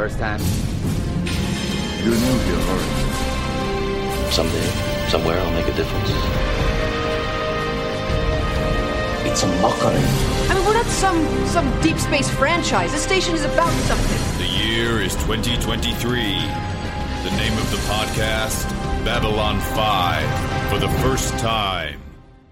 first time? You're new here, Horace. Someday, somewhere, I'll make a difference. It's a mockery. I mean, we're not some some deep space franchise. This station is about something. The year is 2023. The name of the podcast, Babylon 5, for the first time.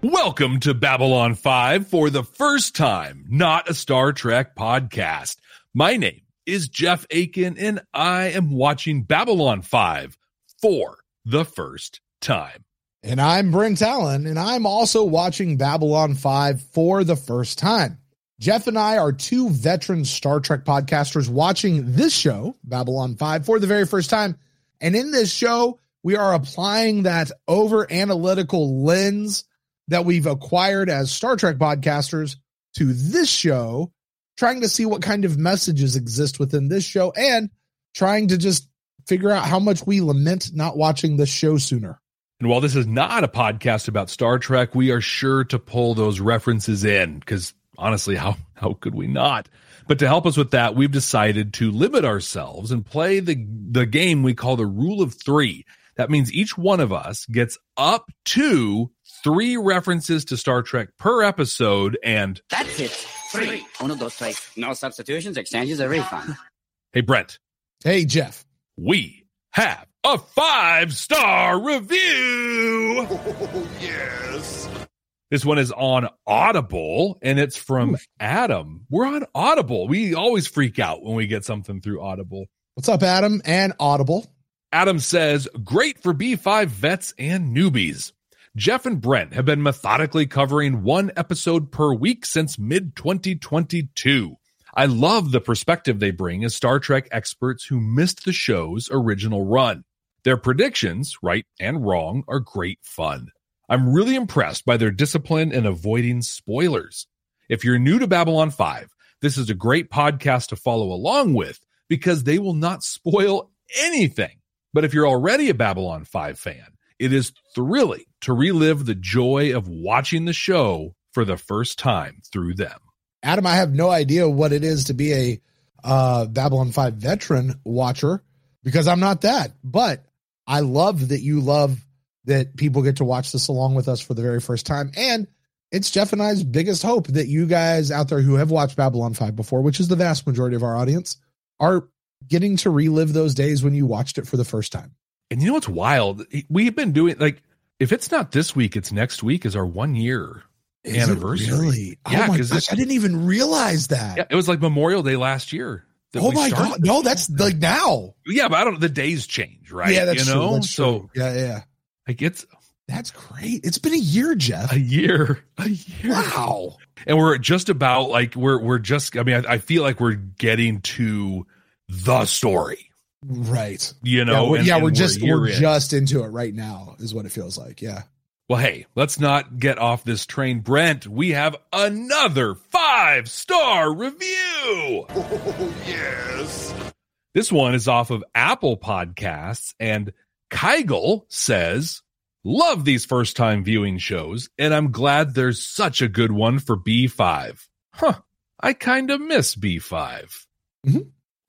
Welcome to Babylon 5 for the first time, not a Star Trek podcast. My name is Jeff Akin, and I am watching Babylon 5 for the first time. And I'm Brent Allen, and I'm also watching Babylon 5 for the first time. Jeff and I are two veteran Star Trek podcasters watching this show, Babylon 5, for the very first time. And in this show, we are applying that over analytical lens that we've acquired as Star Trek podcasters to this show, trying to see what kind of messages exist within this show and trying to just figure out how much we lament not watching this show sooner. And while this is not a podcast about Star Trek, we are sure to pull those references in because honestly, how, how could we not? But to help us with that, we've decided to limit ourselves and play the, the game we call the rule of three. That means each one of us gets up to three references to Star Trek per episode. And That's it. Three. Uno, dos, tres. No substitutions, exchanges, or refund. hey, Brent, Hey, Jeff. we have a five star review. Oh, yes. This one is on Audible and it's from Adam. We're on Audible. We always freak out when we get something through Audible. What's up, Adam and Audible? Adam says, great for B5 vets and newbies. Jeff and Brent have been methodically covering one episode per week since mid 2022. I love the perspective they bring as Star Trek experts who missed the show's original run. Their predictions, right and wrong, are great fun. I'm really impressed by their discipline in avoiding spoilers. If you're new to Babylon 5, this is a great podcast to follow along with because they will not spoil anything. But if you're already a Babylon 5 fan, it is thrilling to relive the joy of watching the show for the first time through them. Adam, I have no idea what it is to be a uh, Babylon 5 veteran watcher because I'm not that. But I love that you love that people get to watch this along with us for the very first time. And it's Jeff and I's biggest hope that you guys out there who have watched Babylon 5 before, which is the vast majority of our audience, are getting to relive those days when you watched it for the first time. And you know what's wild? We've been doing like if it's not this week, it's next week is our one year Is anniversary. Really? Oh yeah, oh my 'cause gosh, it- I didn't even realize that. Yeah, it was like Memorial Day last year. oh my started. god, no, that's like now. Yeah, but I don't. The days change, right? Yeah, that's you know. true. That's so true. Yeah, yeah. like it's That's great. It's been a year, Jeff. a year, a year. Wow. and we're just about like we're we're just. I mean, I, I feel like we're getting to the story. Right. You Yeah, know. we're, and- yeah, and we're just a year we're in. just into it right now, is what it feels like. Yeah. Well, hey, let's not get off this train, Brent. We have another five star review. Oh, yes. This one is off of Apple Podcasts, and Keigel says, Love these first time viewing shows, and I'm glad there's such a good one for B5. Huh, I kind of miss B5. Mm-hmm.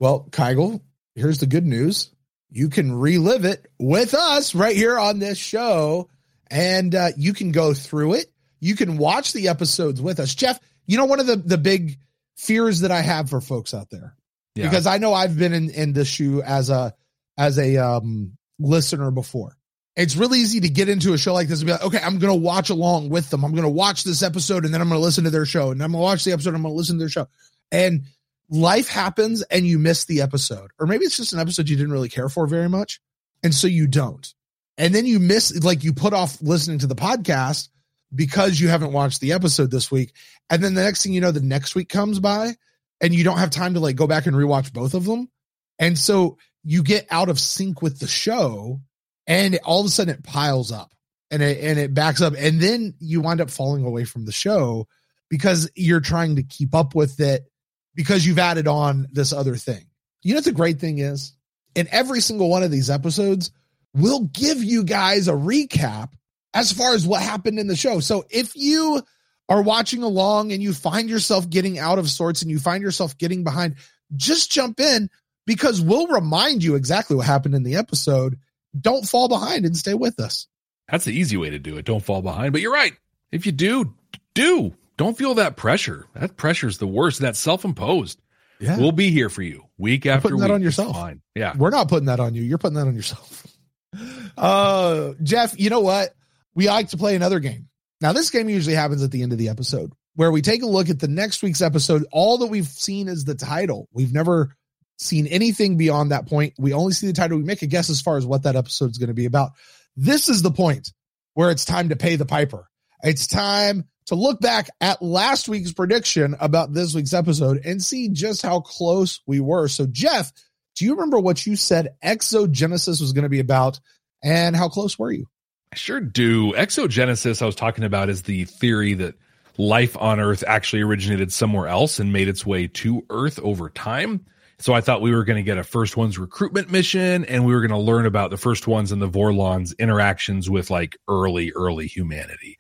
Well, Keigel, here's the good news. You can relive it with us right here on this show, and uh, you can go through it. You can watch the episodes with us. Jeff, you know, one of the, the big fears that I have for folks out there, Yeah. because I know I've been in, in this shoe as a as a um, listener before. It's really easy to get into a show like this and be like, okay, I'm going to watch along with them. I'm going to watch this episode and then I'm going to listen to their show. And I'm going to watch the episode. I'm going to listen to their show. And life happens and you miss the episode. Or maybe it's just an episode you didn't really care for very much. And so you don't. And then you miss, like, you put off listening to the podcast because you haven't watched the episode this week. And then the next thing you know, the next week comes by and you don't have time to like go back and rewatch both of them. And so you get out of sync with the show and all of a sudden it piles up and it, and it backs up. And then you wind up falling away from the show because you're trying to keep up with it because you've added on this other thing. You know what the great thing is? In every single one of these episodes, we'll give you guys a recap as far as what happened in the show. So if you are watching along and you find yourself getting out of sorts and you find yourself getting behind, just jump in because we'll remind you exactly what happened in the episode. Don't fall behind and stay with us. That's the easy way to do it. Don't fall behind. But you're right. If you do, do. Don't feel that pressure. That pressure is the worst. That's self imposed. Yeah. We'll be here for you week after putting week. that on yourself. Fine. Yeah. We're not putting that on you. You're putting that on yourself. Uh, Jeff, you know what? We like to play another game. Now, this game usually happens at the end of the episode where we take a look at the next week's episode. All that we've seen is the title. We've never seen anything beyond that point. We only see the title. We make a guess as far as what that episode is going to be about. This is the point where it's time to pay the piper. It's time to look back at last week's prediction about this week's episode and see just how close we were. So, Jeff, do you remember what you said exogenesis was going to be about and how close were you? I sure do. Exogenesis, I was talking about, is the theory that life on Earth actually originated somewhere else and made its way to Earth over time. So I thought we were going to get a First One's recruitment mission and we were going to learn about the First Ones and the Vorlons' interactions with like early, early humanity.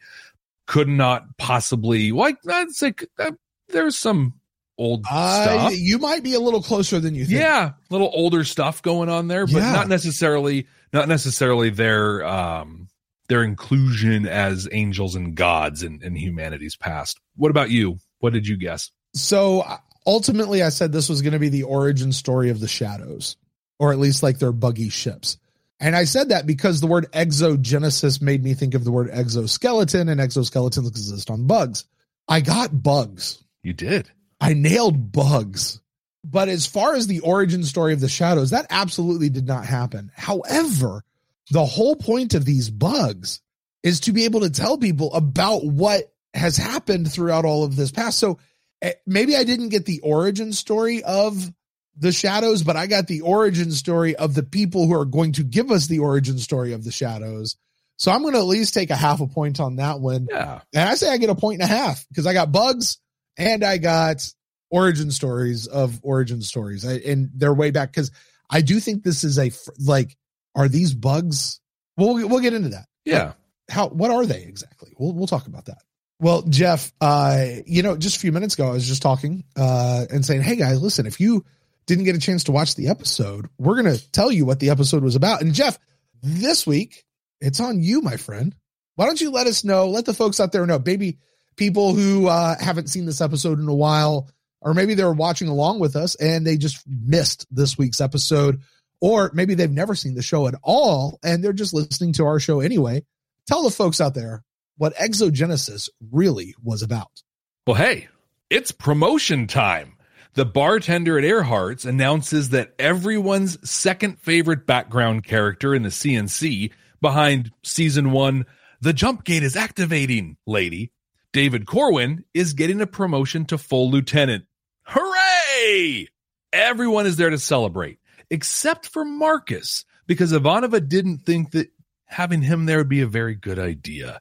Could not possibly, like, that's like, uh, there's some old Uh, stuff. you might be a little closer than you think. Yeah, little older stuff going on there, but Yeah. not necessarily not necessarily their um their inclusion as angels and gods in, in humanity's past. What about you? What did you guess? So uh, ultimately, I said this was going to be the origin story of the shadows, or at least like their buggy ships. And I said that because the word exogenesis made me think of the word exoskeleton, and exoskeletons exist on bugs. I got bugs. You did. I nailed bugs. But as far as the origin story of the shadows, that absolutely did not happen. However, the whole point of these bugs is to be able to tell people about what has happened throughout all of this past. So eh, maybe I didn't get the origin story of the shadows, but I got the origin story of the people who are going to give us the origin story of the shadows. So I'm going to at least take a half a point on that one. Yeah. And I say I get a point and a half because I got bugs and I got origin stories of origin stories I, and they're way back because I do think this is a like are these bugs? We'll we'll get into that. Yeah. How what are they exactly? We'll we'll talk about that. Well, Jeff, uh, you know, just a few minutes ago, I was just talking uh, and saying, "Hey guys, listen, if you didn't get a chance to watch the episode, we're gonna tell you what the episode was about." And Jeff, this week it's on you, my friend. Why don't you let us know? Let the folks out there know, maybe people who uh, haven't seen this episode in a while, or maybe they're watching along with us and they just missed this week's episode, or maybe they've never seen the show at all and they're just listening to our show anyway. Tell the folks out there what exogenesis really was about. Well, hey, it's promotion time. The bartender at Earhart's announces that everyone's second favorite background character in the CNC behind season one, the jump gate is activating, lady. David Corwin is getting a promotion to full lieutenant. Hooray! Everyone is there to celebrate, except for Marcus, because Ivanova didn't think that having him there would be a very good idea.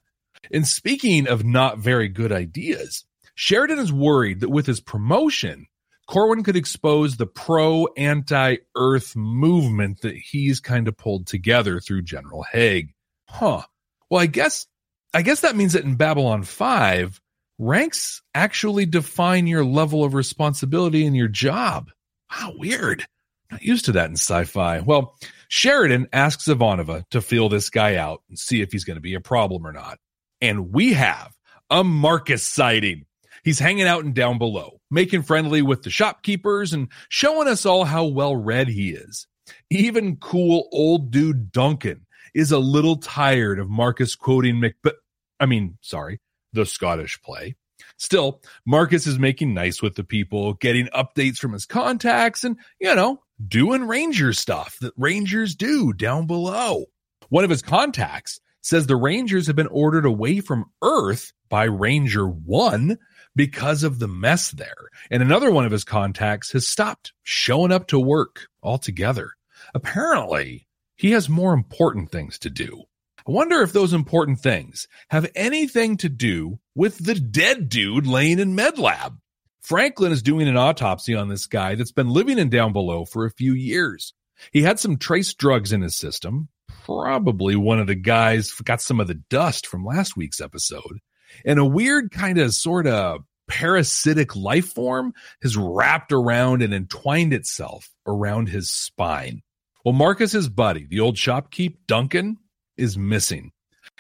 And speaking of not very good ideas, Sheridan is worried that with his promotion, Corwin could expose the pro anti Earth movement that he's kind of pulled together through General Hague. Huh. Well, I guess, I guess that means that in Babylon 5, ranks actually define your level of responsibility in your job. Wow, weird. Not used to that in sci fi. Well, Sheridan asks Ivanova to feel this guy out and see if he's going to be a problem or not. And we have a Marcus sighting. He's hanging out and down below, making friendly with the shopkeepers and showing us all how well read he is. Even cool old dude Duncan is a little tired of Marcus quoting Macbeth. I mean, sorry, the Scottish play. Still, Marcus is making nice with the people, getting updates from his contacts, and, you know, doing ranger stuff that rangers do down below. One of his contacts says the rangers have been ordered away from Earth by Ranger 1 because of the mess there. And another one of his contacts has stopped showing up to work altogether. Apparently, he has more important things to do. I wonder if those important things have anything to do with the dead dude laying in med lab. Franklin is doing an autopsy on this guy that's been living in down below for a few years. He had some trace drugs in his system. Probably one of the guys got some of the dust from last week's episode. And a weird kind of sort of parasitic life form has wrapped around and entwined itself around his spine. Well, Marcus's buddy, the old shopkeep Duncan, is missing.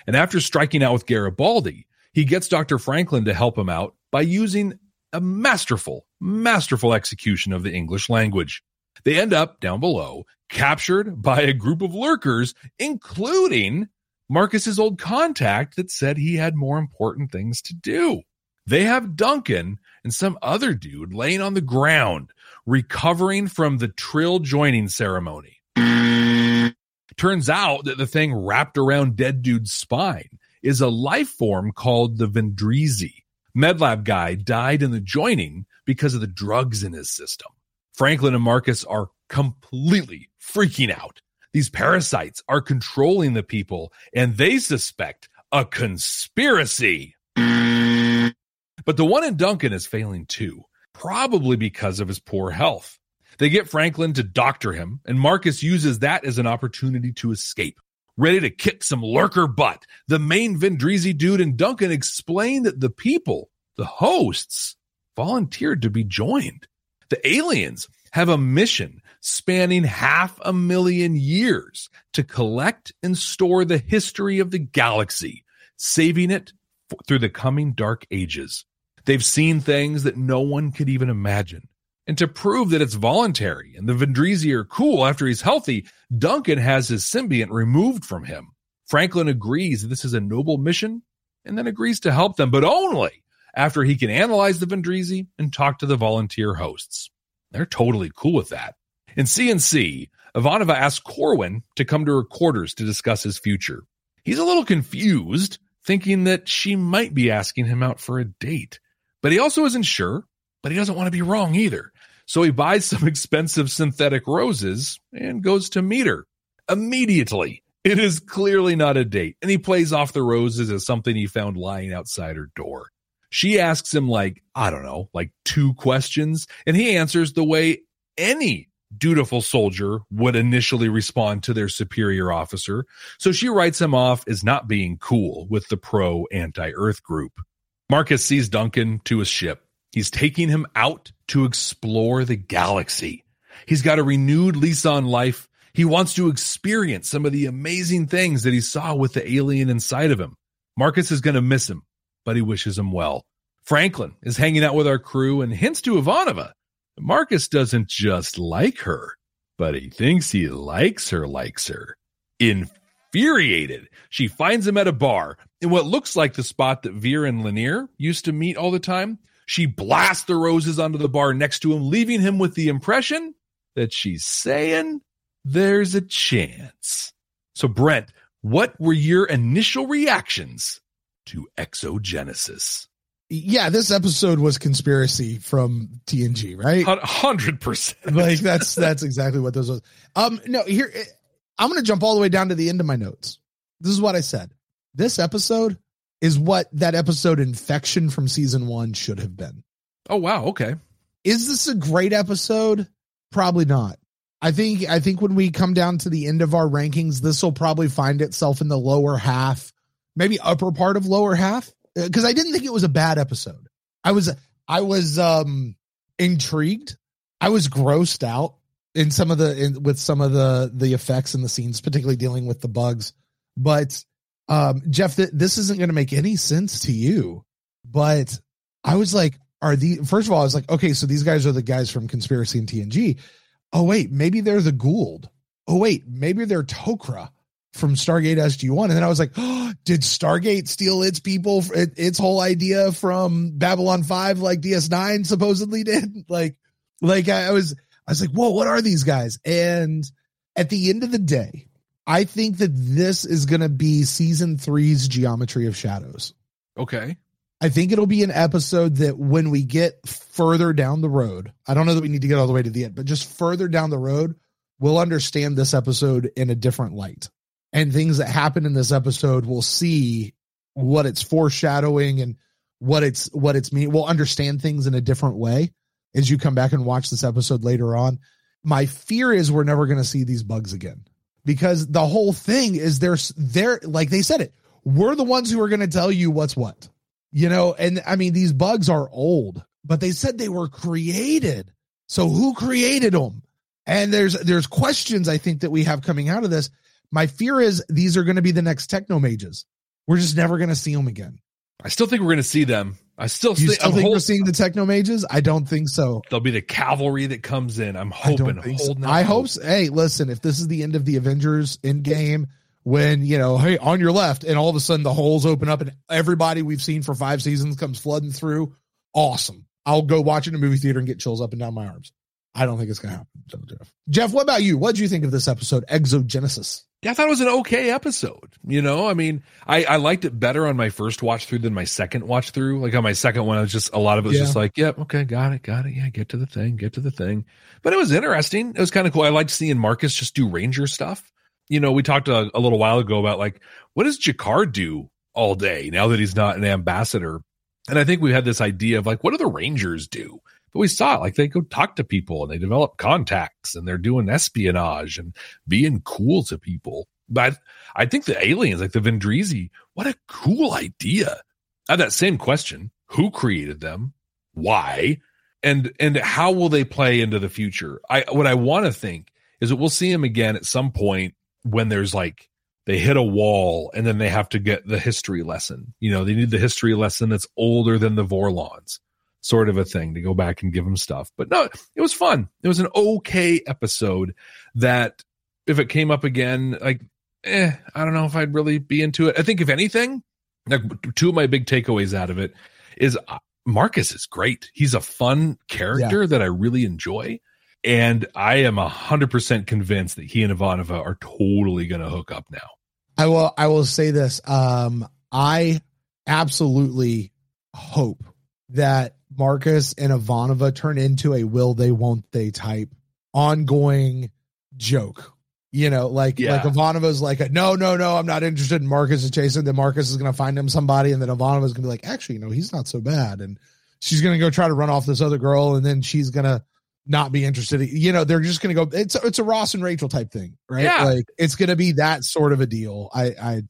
And after striking out with Garibaldi, he gets Dr. Franklin to help him out by using a masterful, masterful execution of the English language. They end up down below, captured by a group of lurkers, including Marcus's old contact that said he had more important things to do. They have Duncan and some other dude laying on the ground, recovering from the trill joining ceremony. Turns out that the thing wrapped around dead dude's spine is a life form called the Vendrizi. Medlab guy died in the joining because of the drugs in his system. Franklin and Marcus are completely freaking out. These parasites are controlling the people and they suspect a conspiracy. But the one in Duncan is failing too, probably because of his poor health. They get Franklin to doctor him, and Marcus uses that as an opportunity to escape. Ready to kick some lurker butt, the main Vendrizi dude and Duncan explain that the people, the hosts, volunteered to be joined. The aliens have a mission spanning half a million years to collect and store the history of the galaxy, saving it through the coming dark ages. They've seen things that no one could even imagine. And to prove that it's voluntary and the Vendrizi are cool after he's healthy, Duncan has his symbiont removed from him. Franklin agrees that this is a noble mission and then agrees to help them, but only after he can analyze the Vendrizi and talk to the volunteer hosts. They're totally cool with that. In CNC, Ivanova asks Corwin to come to her quarters to discuss his future. He's a little confused, thinking that she might be asking him out for a date. But he also isn't sure, but he doesn't want to be wrong either. So he buys some expensive synthetic roses and goes to meet her immediately. It is clearly not a date, and he plays off the roses as something he found lying outside her door. She asks him, like, I don't know, like two questions, and he answers the way any dutiful soldier would initially respond to their superior officer. So she writes him off as not being cool with the pro anti Earth group. Marcus sees Duncan to his ship He's taking him out to explore the galaxy. He's got a renewed lease on life. He wants to experience some of the amazing things that he saw with the alien inside of him. Marcus is going to miss him, but he wishes him well. Franklin is hanging out with our crew and hints to Ivanova. Marcus doesn't just like her, but he thinks he likes her, likes her. Infuriated, she finds him at a bar in what looks like the spot that Vir and Lennier used to meet all the time. She blasts the roses onto the bar next to him, leaving him with the impression that she's saying there's a chance. So, Brent, what were your initial reactions to exogenesis? Yeah, this episode was conspiracy from TNG, right? Hundred percent. Like that's that's exactly what those was. Um, no, here I'm gonna jump all the way down to the end of my notes. This is what I said. This episode is what that episode infection from season one should have been. Oh wow, okay. Is this a great episode? Probably not. I think I think when we come down to the end of our rankings, this will probably find itself in the lower half, maybe upper part of lower half. Because uh, I didn't think it was a bad episode. I was I was um intrigued. I was grossed out in some of the in, with some of the the effects and the scenes, particularly dealing with the bugs. But um, Jeff, th- this isn't going to make any sense to you, but I was like, are the first of all, I was like, okay, so these guys are the guys from Conspiracy and TNG. Oh wait, maybe they're the Goa'uld. Oh wait, maybe they're Tok'ra from Stargate SG One. And then I was like, oh, did Stargate steal its people, its whole idea from Babylon Five, like DS Nine supposedly did? Like, like I was, I was like, whoa, what are these guys? And at the end of the day, I think that this is going to be season three's Geometry of Shadows. Okay. I think it'll be an episode that when we get further down the road, I don't know that we need to get all the way to the end, but just further down the road, we'll understand this episode in a different light. And things that happen in this episode, we'll see what it's foreshadowing and what it's what it's mean. We'll understand things in a different way as you come back and watch this episode later on. My fear is we're never going to see these bugs again because the whole thing is there's they're like they said it we're the ones who are going to tell you what's what You know, and I mean, these bugs are old, but they said they were created. So who created them? And there's there's questions I think that we have coming out of this. My fear is these are going to be the next techno mages. We're just never going to see them again. I still think we're going to see them. I still, You still I'm think we're seeing the techno mages? I don't think so. There'll be the cavalry that comes in. I'm hoping. don't so. I hope. So. Hey, listen, if this is the end of the Avengers Endgame, when you know, hey, on your left, and all of a sudden the holes open up and everybody we've seen for five seasons comes flooding through, awesome. I'll go watch it in a movie theater and get chills up and down my arms. I don't think it's gonna happen. Jeff, Jeff, what about you? What do you think of this episode, Exogenesis? Yeah, I thought it was an okay episode. You know, I mean, I, I liked it better on my first watch through than my second watch through. Like on my second one, I was just a lot of it was Yeah. just like, yep, okay, got it, got it. Yeah, get to the thing, get to the thing. But it was interesting. It was kind of cool. I liked seeing Marcus just do Ranger stuff. You know, we talked a, a little while ago about like, what does G'Kar do all day now that he's not an ambassador? And I think we had this idea of like, what do the Rangers do? But we saw it like they go talk to people and they develop contacts and they're doing espionage and being cool to people. But I think the aliens, like the Vendrizi, what a cool idea. I have that same question. Who created them? Why? And and how will they play into the future? I what I want to think is that we'll see them again at some point when there's like they hit a wall and then they have to get the history lesson. You know, they need the history lesson that's older than the Vorlons, sort of a thing to go back and give him stuff. But no, it was fun. It was an okay episode that if it came up again, like, eh, I don't know if I'd really be into it. I think if anything, like two of my big takeaways out of it is uh, Marcus is great. He's a fun character that I really enjoy. And I am a hundred percent convinced that he and Ivanova are totally going to hook up now. I will I will say this. Um I absolutely hope that Marcus and Ivanova turn into a will they won't they type ongoing joke. You know, like Yeah. like Ivanova's like a, no, no, no, I'm not interested in Marcus and chasing. Then Marcus is gonna find him somebody, and then Ivanova's gonna be like, actually, you know, he's not so bad. And she's gonna go try to run off this other girl, and then she's gonna not be interested. You know, they're just gonna go. It's it's a Ross and Rachel type thing, right? Yeah. Like it's gonna be that sort of a deal. I I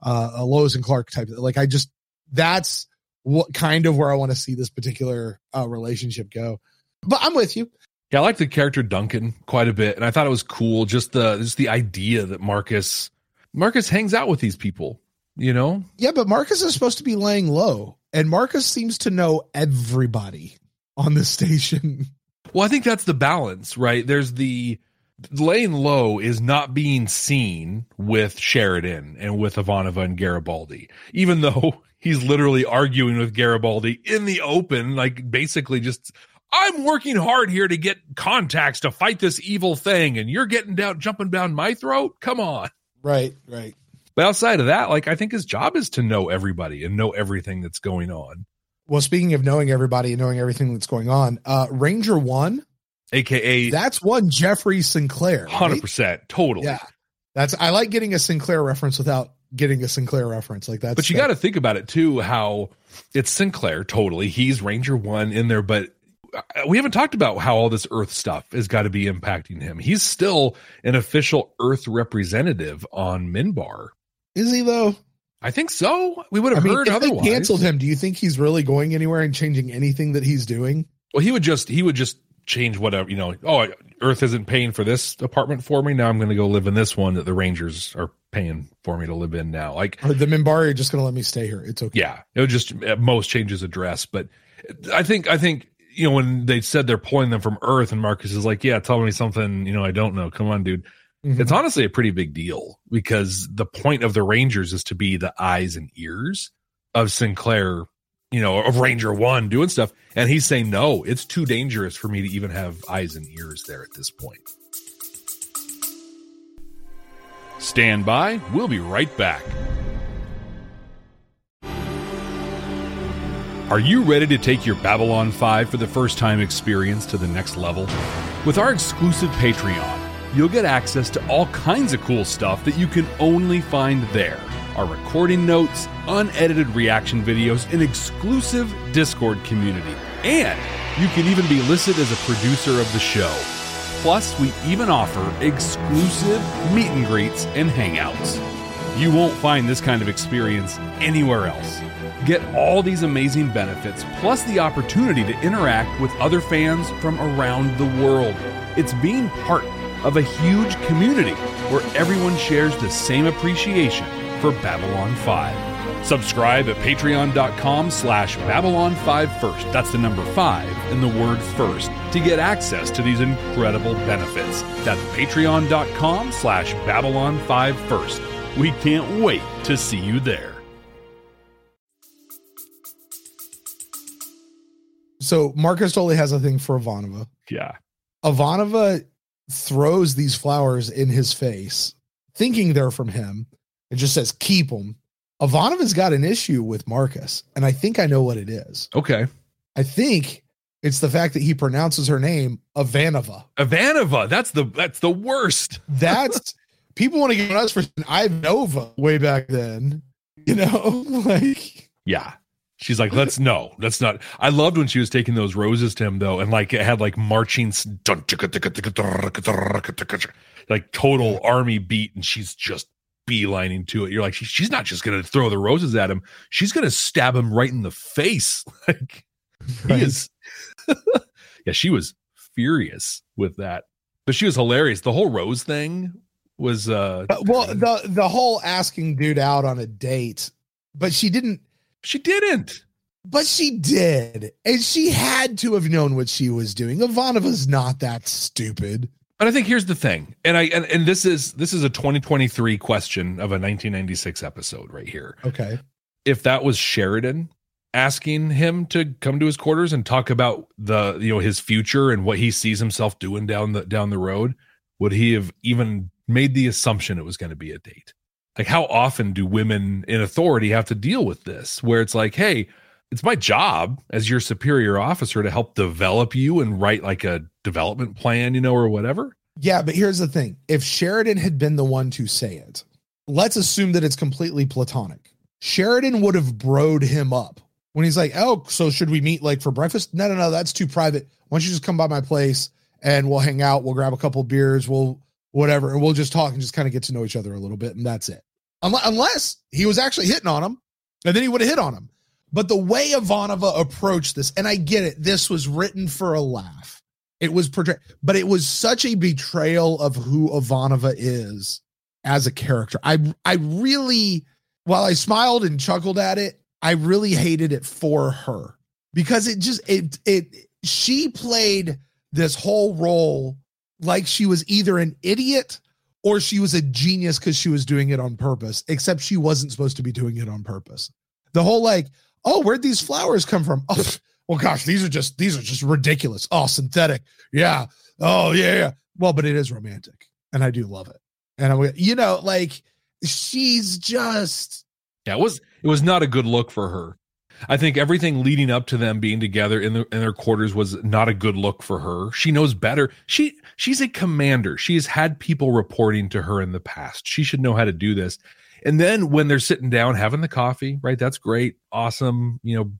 uh a Lois and Clark type. Like I just that's what kind of where I want to see this particular uh relationship go. But I'm with you. Yeah, I like the character Duncan quite a bit, and I thought it was cool. Just the just the idea that Marcus Marcus hangs out with these people. You know, Yeah, but Marcus is supposed to be laying low, and Marcus seems to know everybody on the station. Well, I think that's the balance, right? There's the laying low is not being seen with Sheridan and with Ivanova and Garibaldi, even though he's literally arguing with Garibaldi in the open, like basically just, I'm working hard here to get contacts to fight this evil thing, and you're getting down, jumping down my throat. Come on. Right, right. But outside of that, like I think his job is to know everybody and know everything that's going on. Well, speaking of knowing everybody and knowing everything that's going on, uh Ranger One, AKA that's one Jeffrey Sinclair. right? hundred percent, totally. Yeah. That's I like getting a Sinclair reference without getting a Sinclair reference. Like that's But you got to think about it too. How it's Sinclair totally. He's Ranger One in there, but uh, we haven't talked about how all this Earth stuff has got to be impacting him. He's still an official Earth representative on Minbar. is he though? I think so. We would I have mean, heard if they otherwise. canceled him, do you think he's really going anywhere and changing anything that he's doing? Well, he would just he would just change whatever you know. Oh, Earth isn't paying for this apartment for me. Now I'm going to go live in this one that the Rangers are paying for me to live in now. Like Or the Minbari are just going to let me stay here? It's okay. Yeah, it would just at most changes address. But I think I think you know when they said they're pulling them from Earth, and Marcus is like, "Yeah, tell me something you know I don't know. Come on, dude." Mhm. It's honestly a pretty big deal because the point of the Rangers is to be the eyes and ears of Sinclair, you know, of Ranger One doing stuff, and he's saying no, it's too dangerous for me to even have eyes and ears there at this point. Stand by. We'll be right back. Are you ready to take your Babylon 5 for the first time experience to the next level? With our exclusive Patreon, you'll get access to all kinds of cool stuff that you can only find there. Our recording notes, unedited reaction videos, an exclusive Discord community, and you can even be listed as a producer of the show. Plus, we even offer exclusive meet and greets and hangouts. You won't find this kind of experience anywhere else. Get all these amazing benefits, plus the opportunity to interact with other fans from around the world. It's being part of a huge community where everyone shares the same appreciation for Babylon 5. Subscribe at patreon.com slash Babylon 5 First. That's the number 5 and the word first to get access to these incredible benefits. That's patreon.com slash Babylon 5 First. We can't wait to see you there. So Marcus Tully has a thing for Ivanova. Yeah. Ivanova throws these flowers in his face, thinking they're from him. It just says, keep him. Ivanova's got an issue with Marcus, and I think I know what it is. Okay. I think it's the fact that he pronounces her name Ivanova. Ivanova. That's the that's the worst. That's people want to get us for Ivanova way back then. You know, like Yeah. She's like, let's no, that's not. I loved when she was taking those roses to him though, and like it had like marching, like total army beat, and she's just beelining to it. You're like, she- she's not just gonna throw the roses at him; she's gonna stab him right in the face. Like Right. he is. yeah, she was furious with that, but she was hilarious. The whole rose thing was uh Uh, well, the the whole asking dude out on a date, but she didn't. she didn't. But she did, and she had to have known what she was doing. Ivanova's not that stupid. But I think here's the thing, and I and, and this is this is a 2023 question of a 1996 episode right here. Okay, If that was Sheridan asking him to come to his quarters and talk about the you know his future and what he sees himself doing down the down the road, would he have even made the assumption it was going to be a date? Like how often do women in authority have to deal with this where it's like, hey, it's my job as your superior officer to help develop you and write like a development plan, you know, or whatever. yeah, but here's the thing: if Sheridan had been the one to say it, let's assume that it's completely platonic. Sheridan would have broed him up when he's like, "Oh, so should we meet like for breakfast?" No, no, no, that's too private. Why don't you just come by my place and we'll hang out? We'll grab a couple beers. We'll whatever, and we'll just talk and just kind of get to know each other a little bit, and that's it. Unless, unless he was actually hitting on him, and then he would have hit on him. But the way Ivanova approached this, and I get it, this was written for a laugh. It was portrayed, but it was such a betrayal of who Ivanova is as a character. I I really, while I smiled and chuckled at it, I really hated it for her because it just it it she played this whole role like she was either an idiot or she was a genius because she was doing it on purpose, except she wasn't supposed to be doing it on purpose. The whole like, oh, where'd these flowers come from? Oh, well, gosh, these are just these are just ridiculous. Oh, synthetic. Yeah. Oh, yeah, yeah. Well, but it is romantic, and I do love it. And I'm, you know, like she's just Yeah, it was it was not a good look for her. I think everything leading up to them being together in, the, in their quarters was not a good look for her. She knows better. She she's a commander. She has had people reporting to her in the past. She should know how to do this. And then when they're sitting down having the coffee, right? That's great, awesome. You know,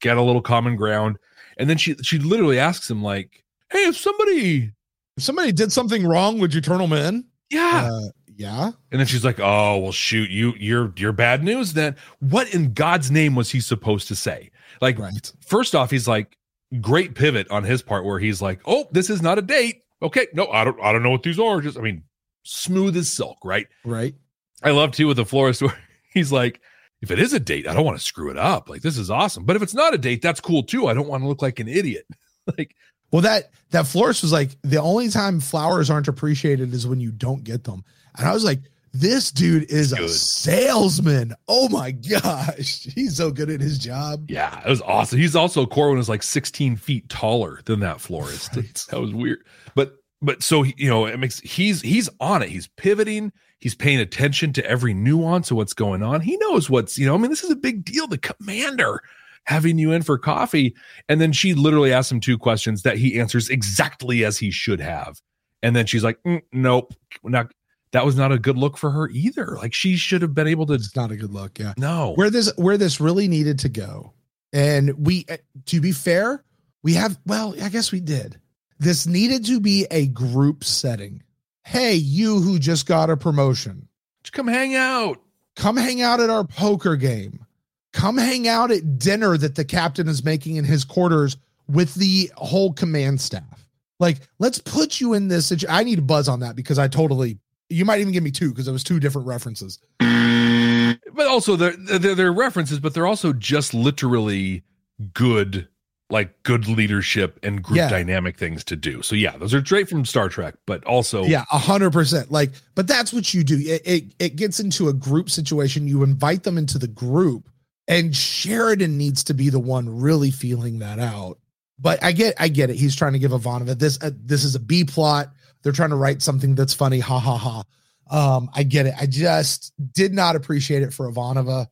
get a little common ground. And then she she literally asks him like, "Hey, if somebody, if somebody did something wrong, would you turn them in? yeah." Uh, yeah. And then she's like, "Oh, well, shoot, you, you're, you're bad news." Then what in God's name was he supposed to say? Like, Right. first off, he's like, great pivot on his part where he's like, "Oh, this is not a date." Okay, no, I don't, I don't know what these are. Just, I mean, smooth as silk, right? Right. I love too with the florist where he's like, "If it is a date, I don't want to screw it up. Like, this is awesome. But if it's not a date, that's cool too. I don't want to look like an idiot." like, Well, that that florist was like the only time flowers aren't appreciated is when you don't get them, and I was like, this dude is a salesman. Oh my gosh, he's so good at his job. Yeah, it was awesome. He's also Corwin is like 16 feet taller than that florist. Right. That was weird. But but so he- you know, it makes he's he's on it. He's pivoting. He's paying attention to every nuance of what's going on. He knows what's, you know, I mean, this is a big deal. The commander having you in for coffee. And then she literally asks him two questions that he answers exactly as he should have. And then she's like, "Mm, nope, not that was not a good look for her either. Like she should have been able to It's not a good look. Yeah. no. Where this where this really needed to go, and we, uh, to be fair, we have. Well, I guess we did. This needed to be a group setting. Hey, you who just got a promotion, Just come hang out. come hang out at our poker game. come hang out at dinner that the captain is making in his quarters with the whole command staff. Like, let's put you in this. I need a buzz on that because I totally. You might even give me two because it was two different references. But also they're, they're they're references, but they're also just literally good, like good leadership and group Yeah. dynamic things to do. So yeah, those are straight from Star Trek, but also Yeah, a hundred percent. Like, but that's what you do. It, it it gets into a group situation. You invite them into the group, and Sheridan needs to be the one really feeling that out. But I get, I get it. He's trying to give Ivanova this. Uh, this is a B plot. They're trying to write something that's funny. Ha ha ha. Um, I get it. I just did not appreciate it for Ivanova.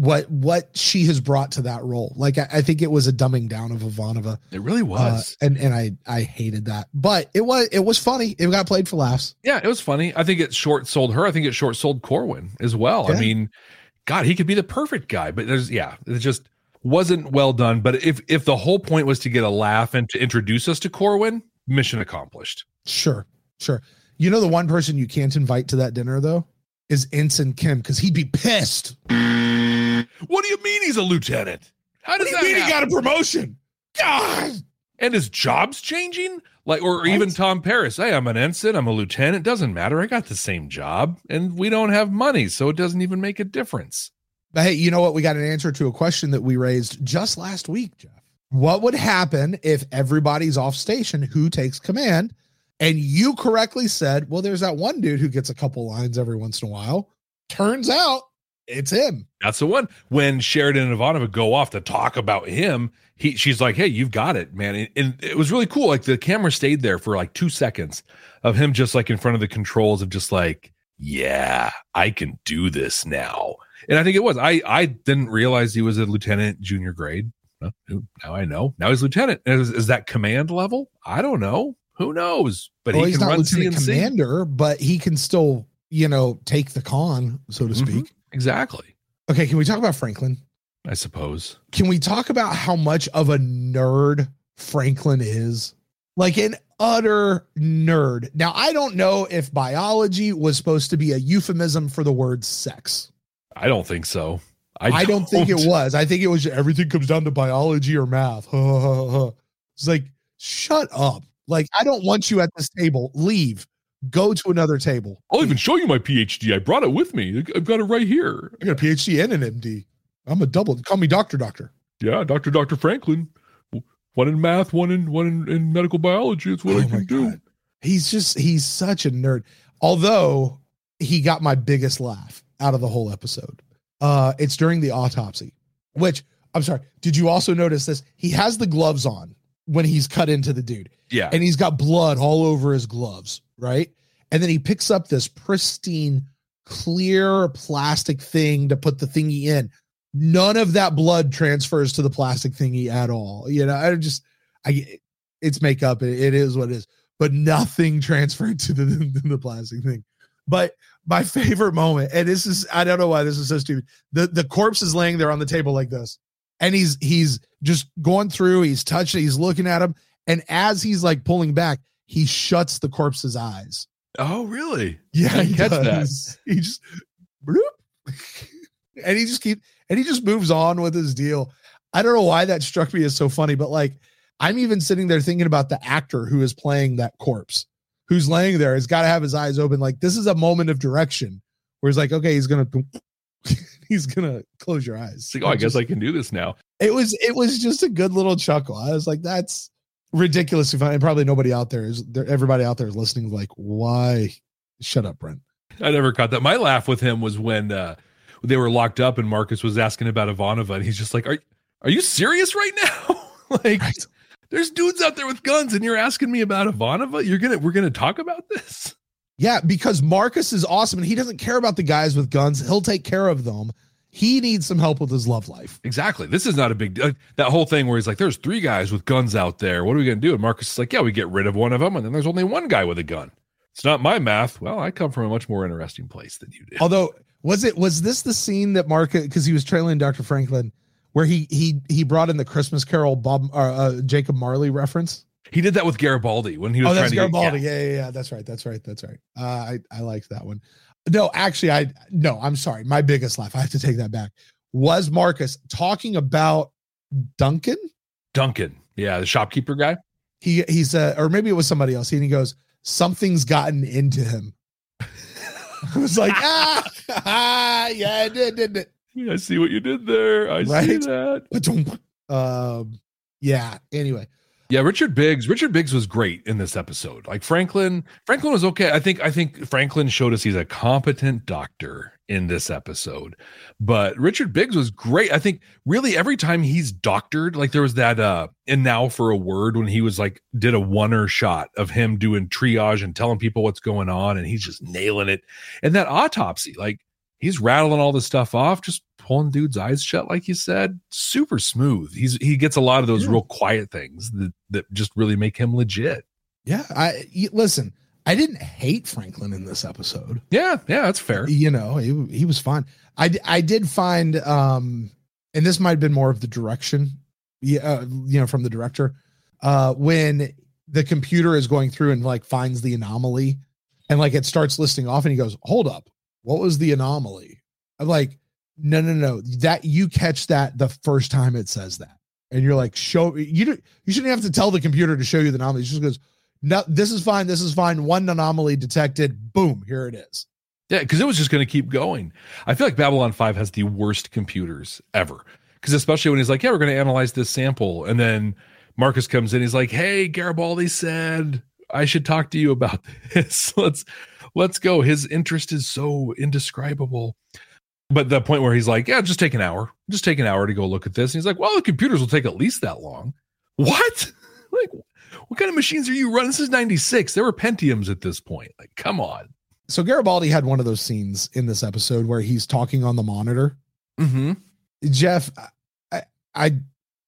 What what she has brought to that role. Like I, I think it was a dumbing down of Ivanova. it really Uh, was. and and I I hated that. But it was it was funny. It got played for laughs. yeah, it was funny. I think it short sold her. I think it short sold Corwin as well. I mean, God, he could be the perfect guy, but there's yeah, it just wasn't well done. But if if the whole point was to get a laugh and to introduce us to Corwin, mission accomplished. Sure, sure. You know the one person you can't invite to that dinner though is Ensign Kim because he'd be pissed. What do you mean he's a lieutenant? How What does do you that mean he got a promotion? God, and his job's changing like or even tom paris hey i'm an ensign i'm a lieutenant doesn't matter i got the same job and we don't have money so it doesn't even make a difference but hey, you know what? We got an answer to a question that we raised just last week, Jeff. What would happen if everybody's off station? Who takes command? And you correctly said, well, there's that one dude who gets a couple lines every once in a while. Turns out it's him. that's the one. When sheridan and ivanova go off to talk about him he she's like hey you've got it man. And, and it was really cool. Like the camera stayed there for like two seconds of him just like in front of the controls of just like yeah i can do this now. And i think it was. I i didn't realize he was a lieutenant junior grade. Now i know. Now he's lieutenant. Is, is that command level? I don't know. Who knows? But well, he he's not run lieutenant cnc commander, but he can still, you know, take the con, so to Mhm. speak. Exactly Okay, can we talk about Franklin? i suppose Can we talk about how much of a nerd Franklin is? Like an utter nerd. Now, I don't know if biology was supposed to be a euphemism for the word sex. i don't think so I, don't think it was. I think it was everything comes down to biology or math. it's like, shut up. Like, I don't want you at this table. Leave. Go to another table. I'll even show you my PhD. I brought it with me. I've got it right here. I got a PhD and an MD. I'm a double. Call me doctor, doctor. Yeah, Dr. Dr. Franklin. One in math, one in one in, in medical biology. It's what I Oh my can do. God. He's just he's such a nerd. Although he got my biggest laugh out of the whole episode. Uh it's during the autopsy, which I'm sorry. Did you also notice this? He has the gloves on when he's cut into the dude, Yeah. and he's got blood all over his gloves, right? And then he picks up this pristine, clear plastic thing to put the thingy in. None of that blood transfers to the plastic thingy at all. You know, I just, I, it's makeup. It, it is what it is, but nothing transferred to the, to the plastic thing. But my favorite moment, and this is, I don't know why this is so stupid. The the corpse is laying there on the table like this, and he's he's just going through. He's touching. He's looking at him, and as he's like pulling back, he shuts the corpse's eyes. oh, really? Yeah, I he catch that. does. He just, and he just keep and he just moves on with his deal. I don't know why that struck me as so funny, but like I'm even sitting there thinking about the actor who is playing that corpse, who's laying there. He's got to have his eyes open. Like this is a moment of direction where he's like, okay, he's gonna, he's gonna close your eyes. Like, oh, I guess I can do this now. It was it was just a good little chuckle. I was like, that's ridiculously funny. And probably nobody out there is there. Everybody out there is listening. Like, why? Shut up, Brent. I never caught that. My laugh with him was when uh, they were locked up and Marcus was asking about Ivanova, and he's just like, "Are are you serious right now? like, Right. there's dudes out there with guns, and you're asking me about Ivanova? You're gonna we're gonna talk about this? Yeah, because Marcus is awesome and he doesn't care about the guys with guns. He'll take care of them. He needs some help with his love life. Exactly. This is not a big deal. that whole thing where he's like, "There's three guys with guns out there. What are we gonna do?" And Marcus is like, "Yeah, we get rid of one of them, and then there's only one guy with a gun." It's not my math. Well, I come from a much more interesting place than you did. Although, was it was this the scene that Marcus because he was trailing Dr. Franklin where he he he brought in the Christmas Carol Bob uh, uh, Jacob Marley reference? He did that with Garibaldi when he was Oh, that's trying to get- Garibaldi. Yeah. yeah, yeah, That's right. That's right. That's right. Uh, I I liked that one. No, actually, I no. I'm sorry. My biggest laugh. I have to take that back. was Marcus talking about Duncan. Duncan, yeah, the shopkeeper guy. He he's uh, or maybe it was somebody else. And he goes, something's gotten into him. I was like, ah, ah, yeah, it did, didn't it? I see what you did there. I see Right? that. Um, yeah. Anyway, Yeah, Richard Biggs. Richard Biggs was great in this episode. Like Franklin, Franklin was okay. I think I think Franklin showed us he's a competent doctor in this episode. But Richard Biggs was great. I think really every time he's doctored, like there was that uh and now for a word when he was like did a oner shot of him doing triage and telling people what's going on and he's just nailing it. And that autopsy, like he's rattling all this stuff off, just pulling dude's eyes shut, like you said. Super smooth. He's he gets a lot of those Yeah. real quiet things that, that just really make him legit. yeah. I listen. I didn't hate Franklin in this episode. Yeah, yeah, that's fair. You know, he he was fine. I I did find um, and this might have been more of the direction, yeah, uh, you know, from the director, uh, when the computer is going through and like finds the anomaly, and like it starts listing off, and he goes, "Hold up, what was the anomaly?" I'm like, "No, no, no, that you catch that the first time it says that." And you're like, show you you shouldn't have to tell the computer to show you the anomaly. It just goes, no, this is fine. This is fine. One anomaly detected. Boom, here it is. Yeah, because it was just going to keep going. I feel like Babylon 5 has the worst computers ever. Because especially when he's like, yeah, we're going to analyze this sample. And then Marcus comes in, he's like, hey, Garibaldi said I should talk to you about this. let's let's go. His interest is so indescribable. But the point where he's like, yeah, just take an hour. Just take an hour to go look at this. And he's like, well, the computers will take at least that long. What? like, what kind of machines are you running? This is 96. There were Pentiums at this point. Like, come on. So Garibaldi had one of those scenes in this episode where he's talking on the monitor. Mm-hmm. Jeff, I, I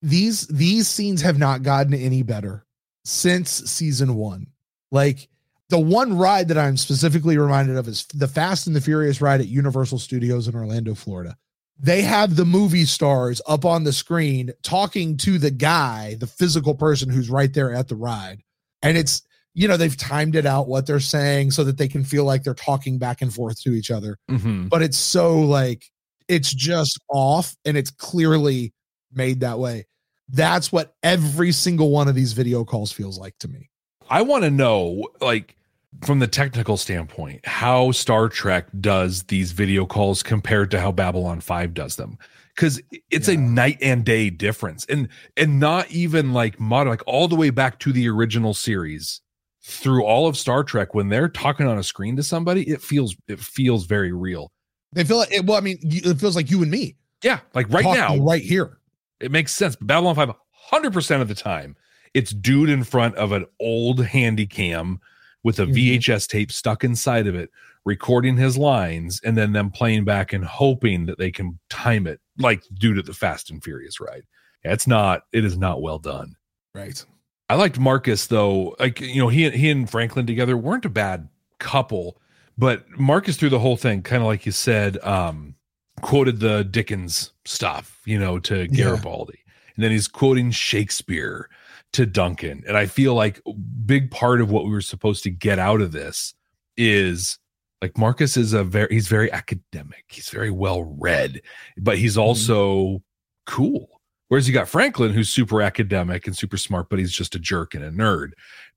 these these scenes have not gotten any better since season one. Like the one ride that I'm specifically reminded of is the Fast and the Furious ride at Universal Studios in Orlando, Florida. They have the movie stars up on the screen talking to the guy, the physical person who's right there at the ride. And it's, you know, they've timed it out what they're saying so that they can feel like they're talking back and forth to each other Mm-hmm. but it's so like it's just off and it's clearly made that way. That's what every single one of these video calls feels like to me. I want to know, like, from the technical standpoint, how Star Trek does these video calls compared to how Babylon 5 does them. Because it's a night and day difference. And and not even like modern, like all the way back to the original series through all of Star Trek, when they're talking on a screen to somebody, it feels it feels very real. They feel like it, well, I mean, it feels like you and me Yeah, like right now, right here. it makes sense. But Babylon 5, 100% of the time, it's dude in front of an old handy cam with a Mhm. VHS tape stuck inside of it, recording his lines, and then them playing back and hoping that they can time it like due to the Fast and Furious ride. Yeah, it's not, it is not well done. Right. I liked Marcus though. Like, you know, he he and Franklin together weren't a bad couple, but Marcus through the whole thing, kind of like you said, um, quoted the Dickens stuff, you know, to Yeah. Garibaldi. And then he's quoting Shakespeare to Duncan. And I feel like a big part of what we were supposed to get out of this is like Marcus is a very he's very academic. He's very well read, but he's mm-hmm. also cool. Whereas you got Franklin, who's super academic and super smart, but he's just a jerk and a nerd.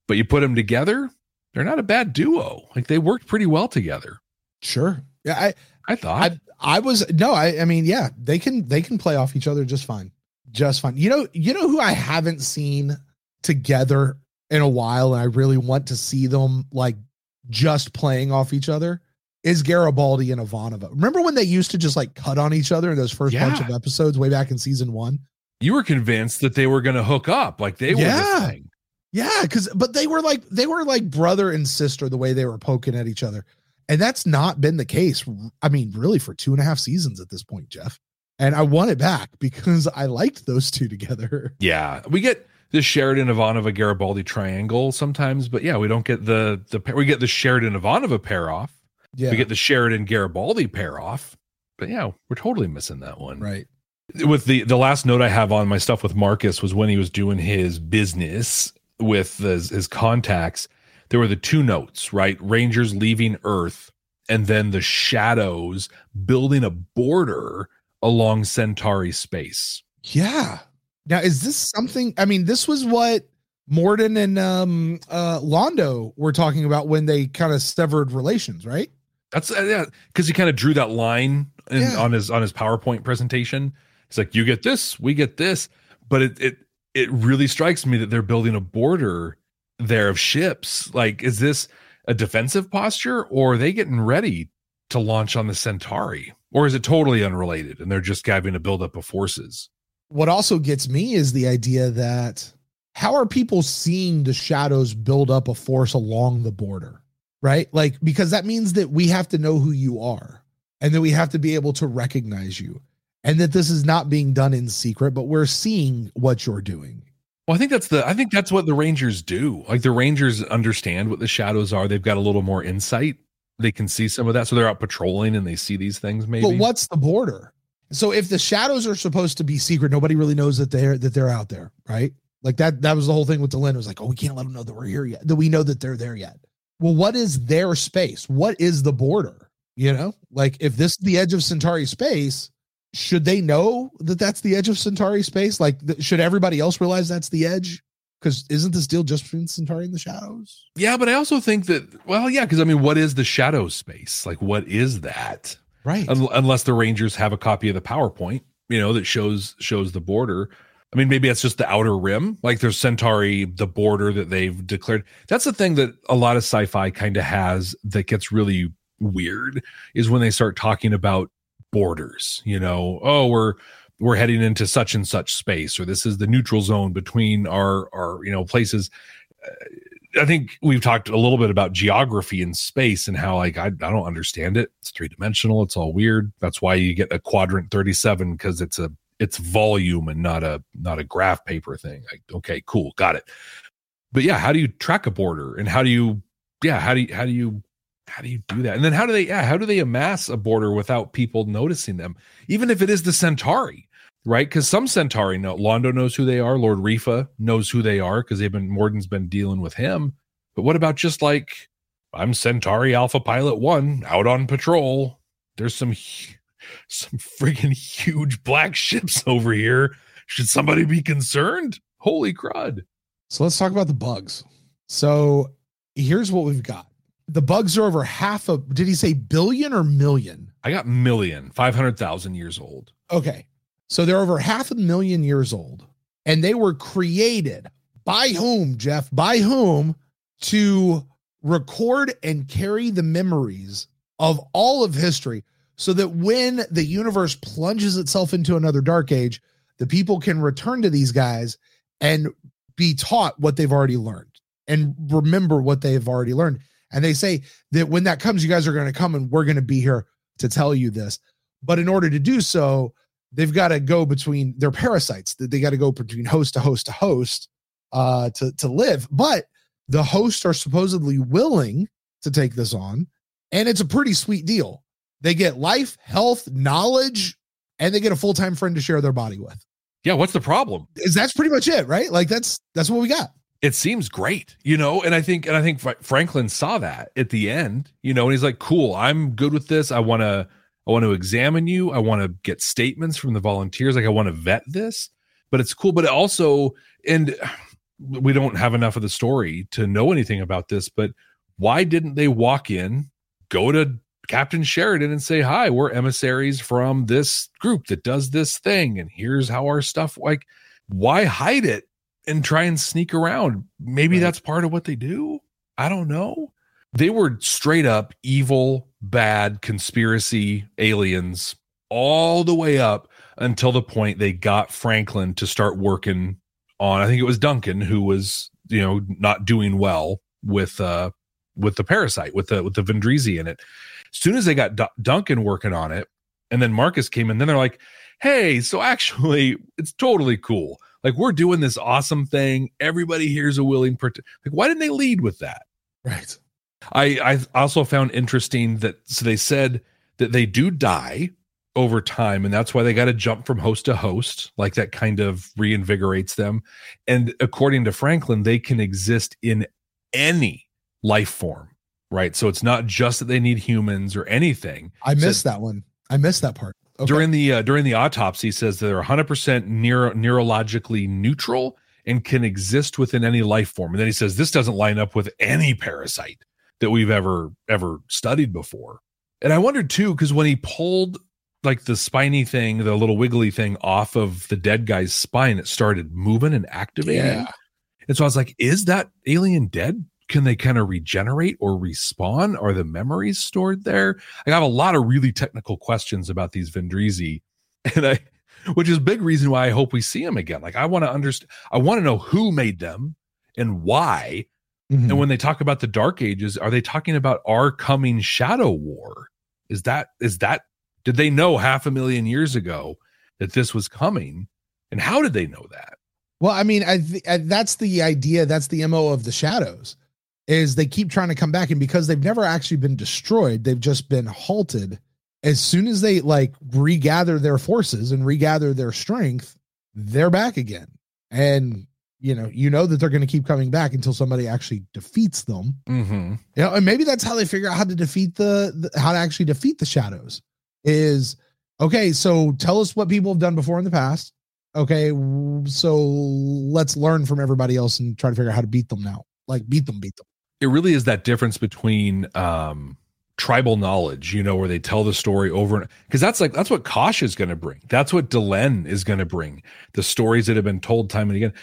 But you put them together, they're not a bad duo. Like they worked pretty well together. Sure. Yeah. I, I thought. I, I was, no, I, I mean, yeah, they can, they can play off each other just fine. Just fine. You know, you know who I haven't seen together in a while and I really want to see them like just playing off each other is Garibaldi and Ivanova. Remember when they used to just like cut on each other in those first bunch of episodes way back in season one? you were convinced that they were going to hook up, like they were Yeah. the. Yeah, because but they were like they were like brother and sister the way they were poking at each other, and that's not been the case. I mean, really for two and a half seasons at this point, Jeff. And I want it back because I liked those two together. Yeah, we get the Sheridan Ivanova Garibaldi triangle sometimes, but yeah, we don't get the the we get the Sheridan Ivanova pair off. Yeah, We get the Sheridan Garibaldi pair off, but yeah, we're totally missing that one. right. with the the last note I have on my stuff with Marcus was when he was doing his business with his, his contacts. There were the two notes, right? Rangers leaving Earth, and then the shadows building a border along Centauri space. Yeah. Now, is this something? I mean, this was what Morden and um, uh, Londo were talking about when they kind of severed relations, right? That's uh, yeah, because he kind of drew that line in, Yeah. on his on his PowerPoint presentation. It's like you get this, we get this, but it it it really strikes me that they're building a border there of ships. Like, is this a defensive posture, or are they getting ready to launch on the Centauri, or is it totally unrelated and they're just having a buildup of forces? What also gets me is the idea that how are people seeing the shadows build up a force along the border, right? Like, because that means that we have to know who you are and that we have to be able to recognize you and that this is not being done in secret, but we're seeing what you're doing. Well, I think that's the I think that's what the Rangers do. Like the Rangers understand what the shadows are. They've got a little more insight. They can see some of that. So they're out patrolling and they see these things maybe. But what's the border? So if the shadows are supposed to be secret, nobody really knows that they're that they're out there, right? Like that that was the whole thing with Delenn. It was like, oh, we can't let them know that we're here yet. That we know that they're there yet. Well, what is their space? What is the border? You know, like if this is the edge of Centauri space, should they know that that's the edge of Centauri space? Like, th- should everybody else realize that's the edge? Because isn't this deal just between Centauri and the shadows? Yeah, but I also think that well, yeah, because I mean, what is the shadow space? Like, what is that? Right. Un- unless the Rangers have a copy of the PowerPoint, you know, that shows shows the border. I mean, maybe it's just the outer rim, like there's Centauri, the border that they've declared. That's the thing that a lot of sci-fi kind of has that gets really weird is when they start talking about borders. You know, oh, we're we're heading into such and such space, or this is the neutral zone between our our you know places. Uh, I think we've talked a little bit about geography and space and how like I, I don't understand it. It's three dimensional. It's all weird. That's why you get a quadrant 37 because it's a it's volume and not a not a graph paper thing. Like, okay, cool, got it. But yeah, how do you track a border and how do you yeah, how do you how do you how do you do that? And then how do they yeah, how do they amass a border without people noticing them? Even if it is the Centauri, right? Because some Centauri know Londo knows who they are, Lord Refa knows who they are because they've been Morden's been dealing with him. But what about just like I'm Centauri Alpha Pilot One out on patrol? There's some some friggin' huge black ships over here. Should somebody be concerned? Holy crud! So let's talk about the bugs. So here's what we've got. The bugs are over half a did he say billion or million? I got million, 500,000 years old. Okay. So they're over half a million years old. And they were created by whom, Jeff? By whom to record and carry the memories of all of history so that when the universe plunges itself into another dark age, the people can return to these guys and be taught what they've already learned and remember what they have already learned. And they say that when that comes, you guys are going to come and we're going to be here to tell you this. But in order to do so, they've got to go between their parasites. That they got to go between host to host to host uh, to to live. But the hosts are supposedly willing to take this on, and it's a pretty sweet deal. They get life, health, knowledge, and they get a full time friend to share their body with. Yeah, what's the problem? Is that's pretty much it, right? Like that's that's what we got. It seems great, you know, and I think and I think Franklin saw that at the end, you know, and he's like, "Cool, I'm good with this. I want to I want to examine you. I want to get statements from the volunteers. Like I want to vet this." But it's cool, but it also and we don't have enough of the story to know anything about this, but why didn't they walk in, go to Captain Sheridan and say, Hi, we're emissaries from this group that does this thing, and here's how our stuff like why hide it and try and sneak around? Maybe Right. that's part of what they do. I don't know. They were straight up evil, bad conspiracy aliens all the way up until the point they got Franklin to start working on I think it was Duncan who was, you know, not doing well with uh with the parasite, with the with the Vendrizi in it. As soon as they got Du- Duncan working on it, and then Marcus came in, then they're like, "Hey, so actually, it's totally cool. Like we're doing this awesome thing. Everybody here's a willing part. Like, why didn't they lead with that? Right. I I also found interesting that so they said that they do die over time, and that's why they got to jump from host to host. Like that kind of reinvigorates them. And according to Franklin, they can exist in any life form, right? So it's not just that they need humans or anything. I So- missed that one. I missed that part. Okay. During the uh, during the autopsy, says they're 100% neuro- neurologically neutral and can exist within any life form. And then he says this doesn't line up with any parasite that we've ever ever studied before. And I wondered too because when he pulled like the spiny thing, the little wiggly thing off of the dead guy's spine, it started moving and activating. Yeah. And so I was like, is that alien dead? Can they kind of regenerate or respawn? Are the memories stored there? I have a lot of really technical questions about these Vendrizi, and I, which is a big reason why I hope we see them again. Like I want to understand, I want to know who made them and why. Mhm. And when they talk about the Dark Ages, are they talking about our coming Shadow War? Is that is that did they know half a million years ago that this was coming? And how did they know that? Well, I mean, I th- I- that's the idea. That's the mo of the shadows, is they keep trying to come back, and because they've never actually been destroyed, they've just been halted. As soon as they like regather their forces and regather their strength, they're back again. And you know, you know that they're going to keep coming back until somebody actually defeats them. Mm-hmm. You know, and maybe that's how they figure out how to defeat the, the how to actually defeat the shadows. Is okay. So tell us what people have done before in the past. Okay, so let's learn from everybody else and try to figure out how to beat them now. Like beat them, beat them. It really is that difference between um tribal knowledge you know where they tell the story over and because that's like that's what kosh is going to bring that's what delenn is going to bring the stories that have been told time and again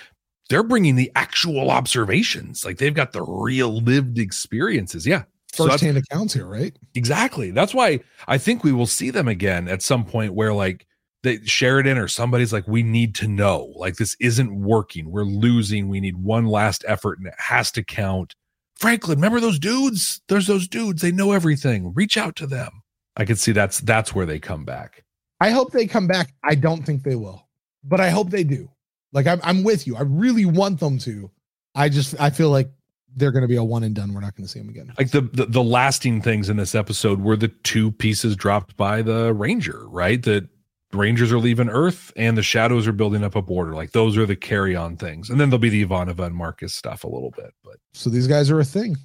they're bringing the actual observations like they've got the real lived experiences yeah So First that's- hand accounts here, right? Exactly. That's why I think we will see them again at some point where like they Sheridan or somebody's like, we need to know. Like this isn't working. We're losing. We need one last effort and it has to count. Franklin, remember those dudes? There's those dudes. They know everything. Reach out to them. I can see that's that's where they come back. I hope they come back. I don't think they will, but I hope they do. Like I'm, I'm with you. I really want them to. I just, I feel like they're going to be a one and done. We're not going to see them again. Like the, the the lasting things in this episode were the two pieces dropped by the Ranger, right? That Rangers are leaving Earth and the Shadows are building up a border. Like those are the carry on things, and then there'll be the Ivanova and Marcus stuff a little bit, but So these guys are a thing.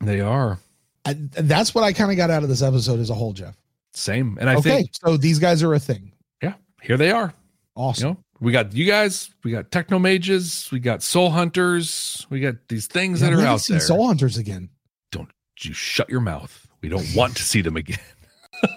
they are I, that's what I kind of got out of this episode as a whole, Jeff. same. And I okay, think so these guys are a thing. yeah, here they are. Awesome. You know, we got you guys, we got techno mages, we got soul hunters, we got these things Yeah, that are out seen there. Soul Hunters again. Don't you shut your mouth. We don't want to see them again.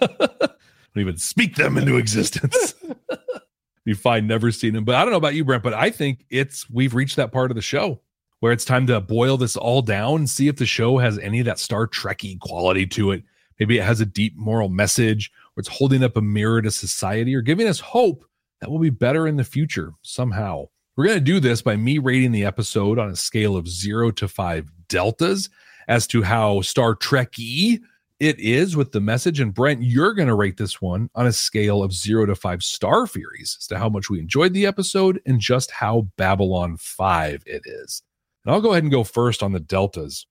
don't even speak them into existence. be fine never seen them. But I don't know about you, Brent, but I think it's we've reached that part of the show where it's time to boil this all down and see if the show has any of that Star Trekky quality to it. Maybe it has a deep moral message or it's holding up a mirror to society or giving us hope that we'll be better in the future somehow. We're going to do this by me rating the episode on a scale of zero to five deltas as to how Star Trekky it is with the message. And Brent, you're going to rate this one on a scale of zero to five Star Furies as to how much we enjoyed the episode and just how Babylon 5 it is. And I'll go ahead and go first on the deltas.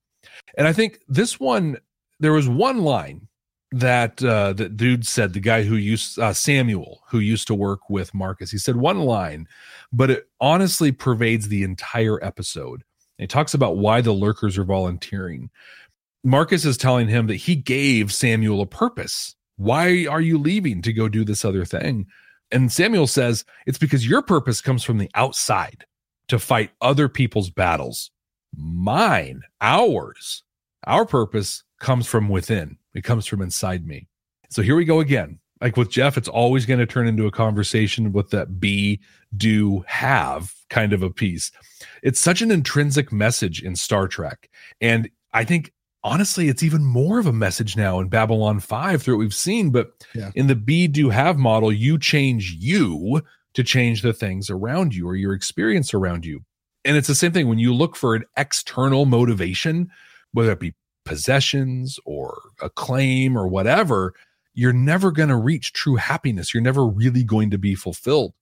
And I think this one, there was one line that uh that dude said the guy who used uh, Samuel who used to work with Marcus he said one line but it honestly pervades the entire episode he talks about why the lurkers are volunteering Marcus is telling him that he gave Samuel a purpose why are you leaving to go do this other thing and Samuel says it's because your purpose comes from the outside to fight other people's battles mine ours our purpose comes from within it comes from inside me. So here we go again. Like with Jeff, it's always going to turn into a conversation with that be, do, have kind of a piece. It's such an intrinsic message in Star Trek. And I think honestly, it's even more of a message now in Babylon 5 through what we've seen. But Yeah. in the be, do, have model, you change you to change the things around you or your experience around you. And it's the same thing when you look for an external motivation, whether it be possessions or acclaim or whatever, you're never going to reach true happiness. You're never really going to be fulfilled.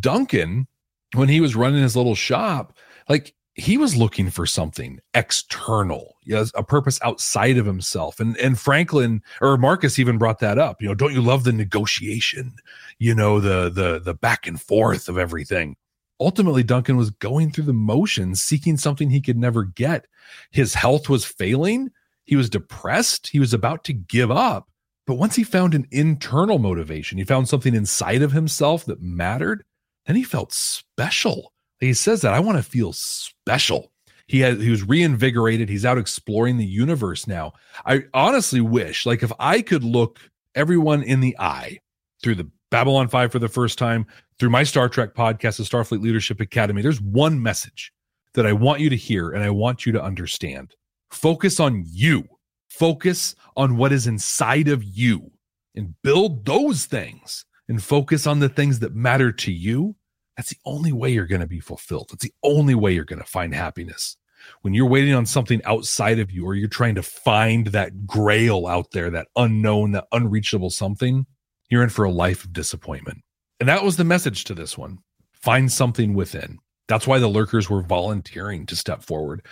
Duncan, when he was running his little shop, like he was looking for something external, yes, a purpose outside of himself. And and Franklin or Marcus even brought that up. You know, don't you love the negotiation? You know, the the the back and forth of everything. Ultimately, Duncan was going through the motions, seeking something he could never get. His health was failing. He was depressed. He was about to give up. But once he found an internal motivation, he found something inside of himself that mattered, then he felt special. He says that I want to feel special. He had he was reinvigorated. He's out exploring the universe now. I honestly wish, like, if I could look everyone in the eye through the Babylon 5 for the first time, through my Star Trek podcast, the Starfleet Leadership Academy, there's one message that I want you to hear and I want you to understand. Focus on you. Focus on what is inside of you and build those things and focus on the things that matter to you. That's the only way you're going to be fulfilled. That's the only way you're going to find happiness. When you're waiting on something outside of you or you're trying to find that grail out there, that unknown, that unreachable something, you're in for a life of disappointment. And that was the message to this one. Find something within. That's why the lurkers were volunteering to step forward.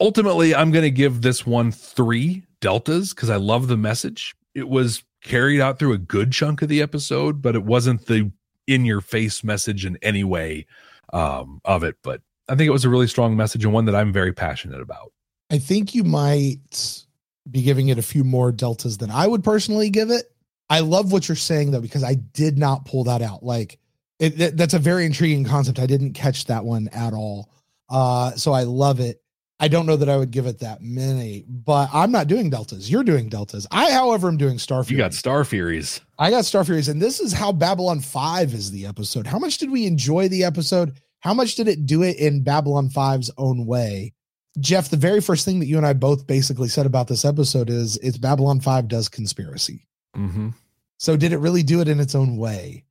Ultimately, I'm going to give this one three deltas because I love the message. It was carried out through a good chunk of the episode, but it wasn't the in your face message in any way um, of it. But I think it was a really strong message and one that I'm very passionate about. I think you might be giving it a few more deltas than I would personally give it. I love what you're saying though, because I did not pull that out. Like it, that, that's a very intriguing concept. I didn't catch that one at all. Uh, so I love it. I don't know that I would give it that many, but I'm not doing deltas. You're doing deltas. I, however, am doing Star You got Star Furies. I got Star Furies, and this is how Babylon 5 is the episode. How much did we enjoy the episode? How much did it do it in Babylon 5's own way? Jeff, the very first thing that you and I both basically said about this episode is it's Babylon 5 does conspiracy. Mm-hmm. So did it really do it in its own way?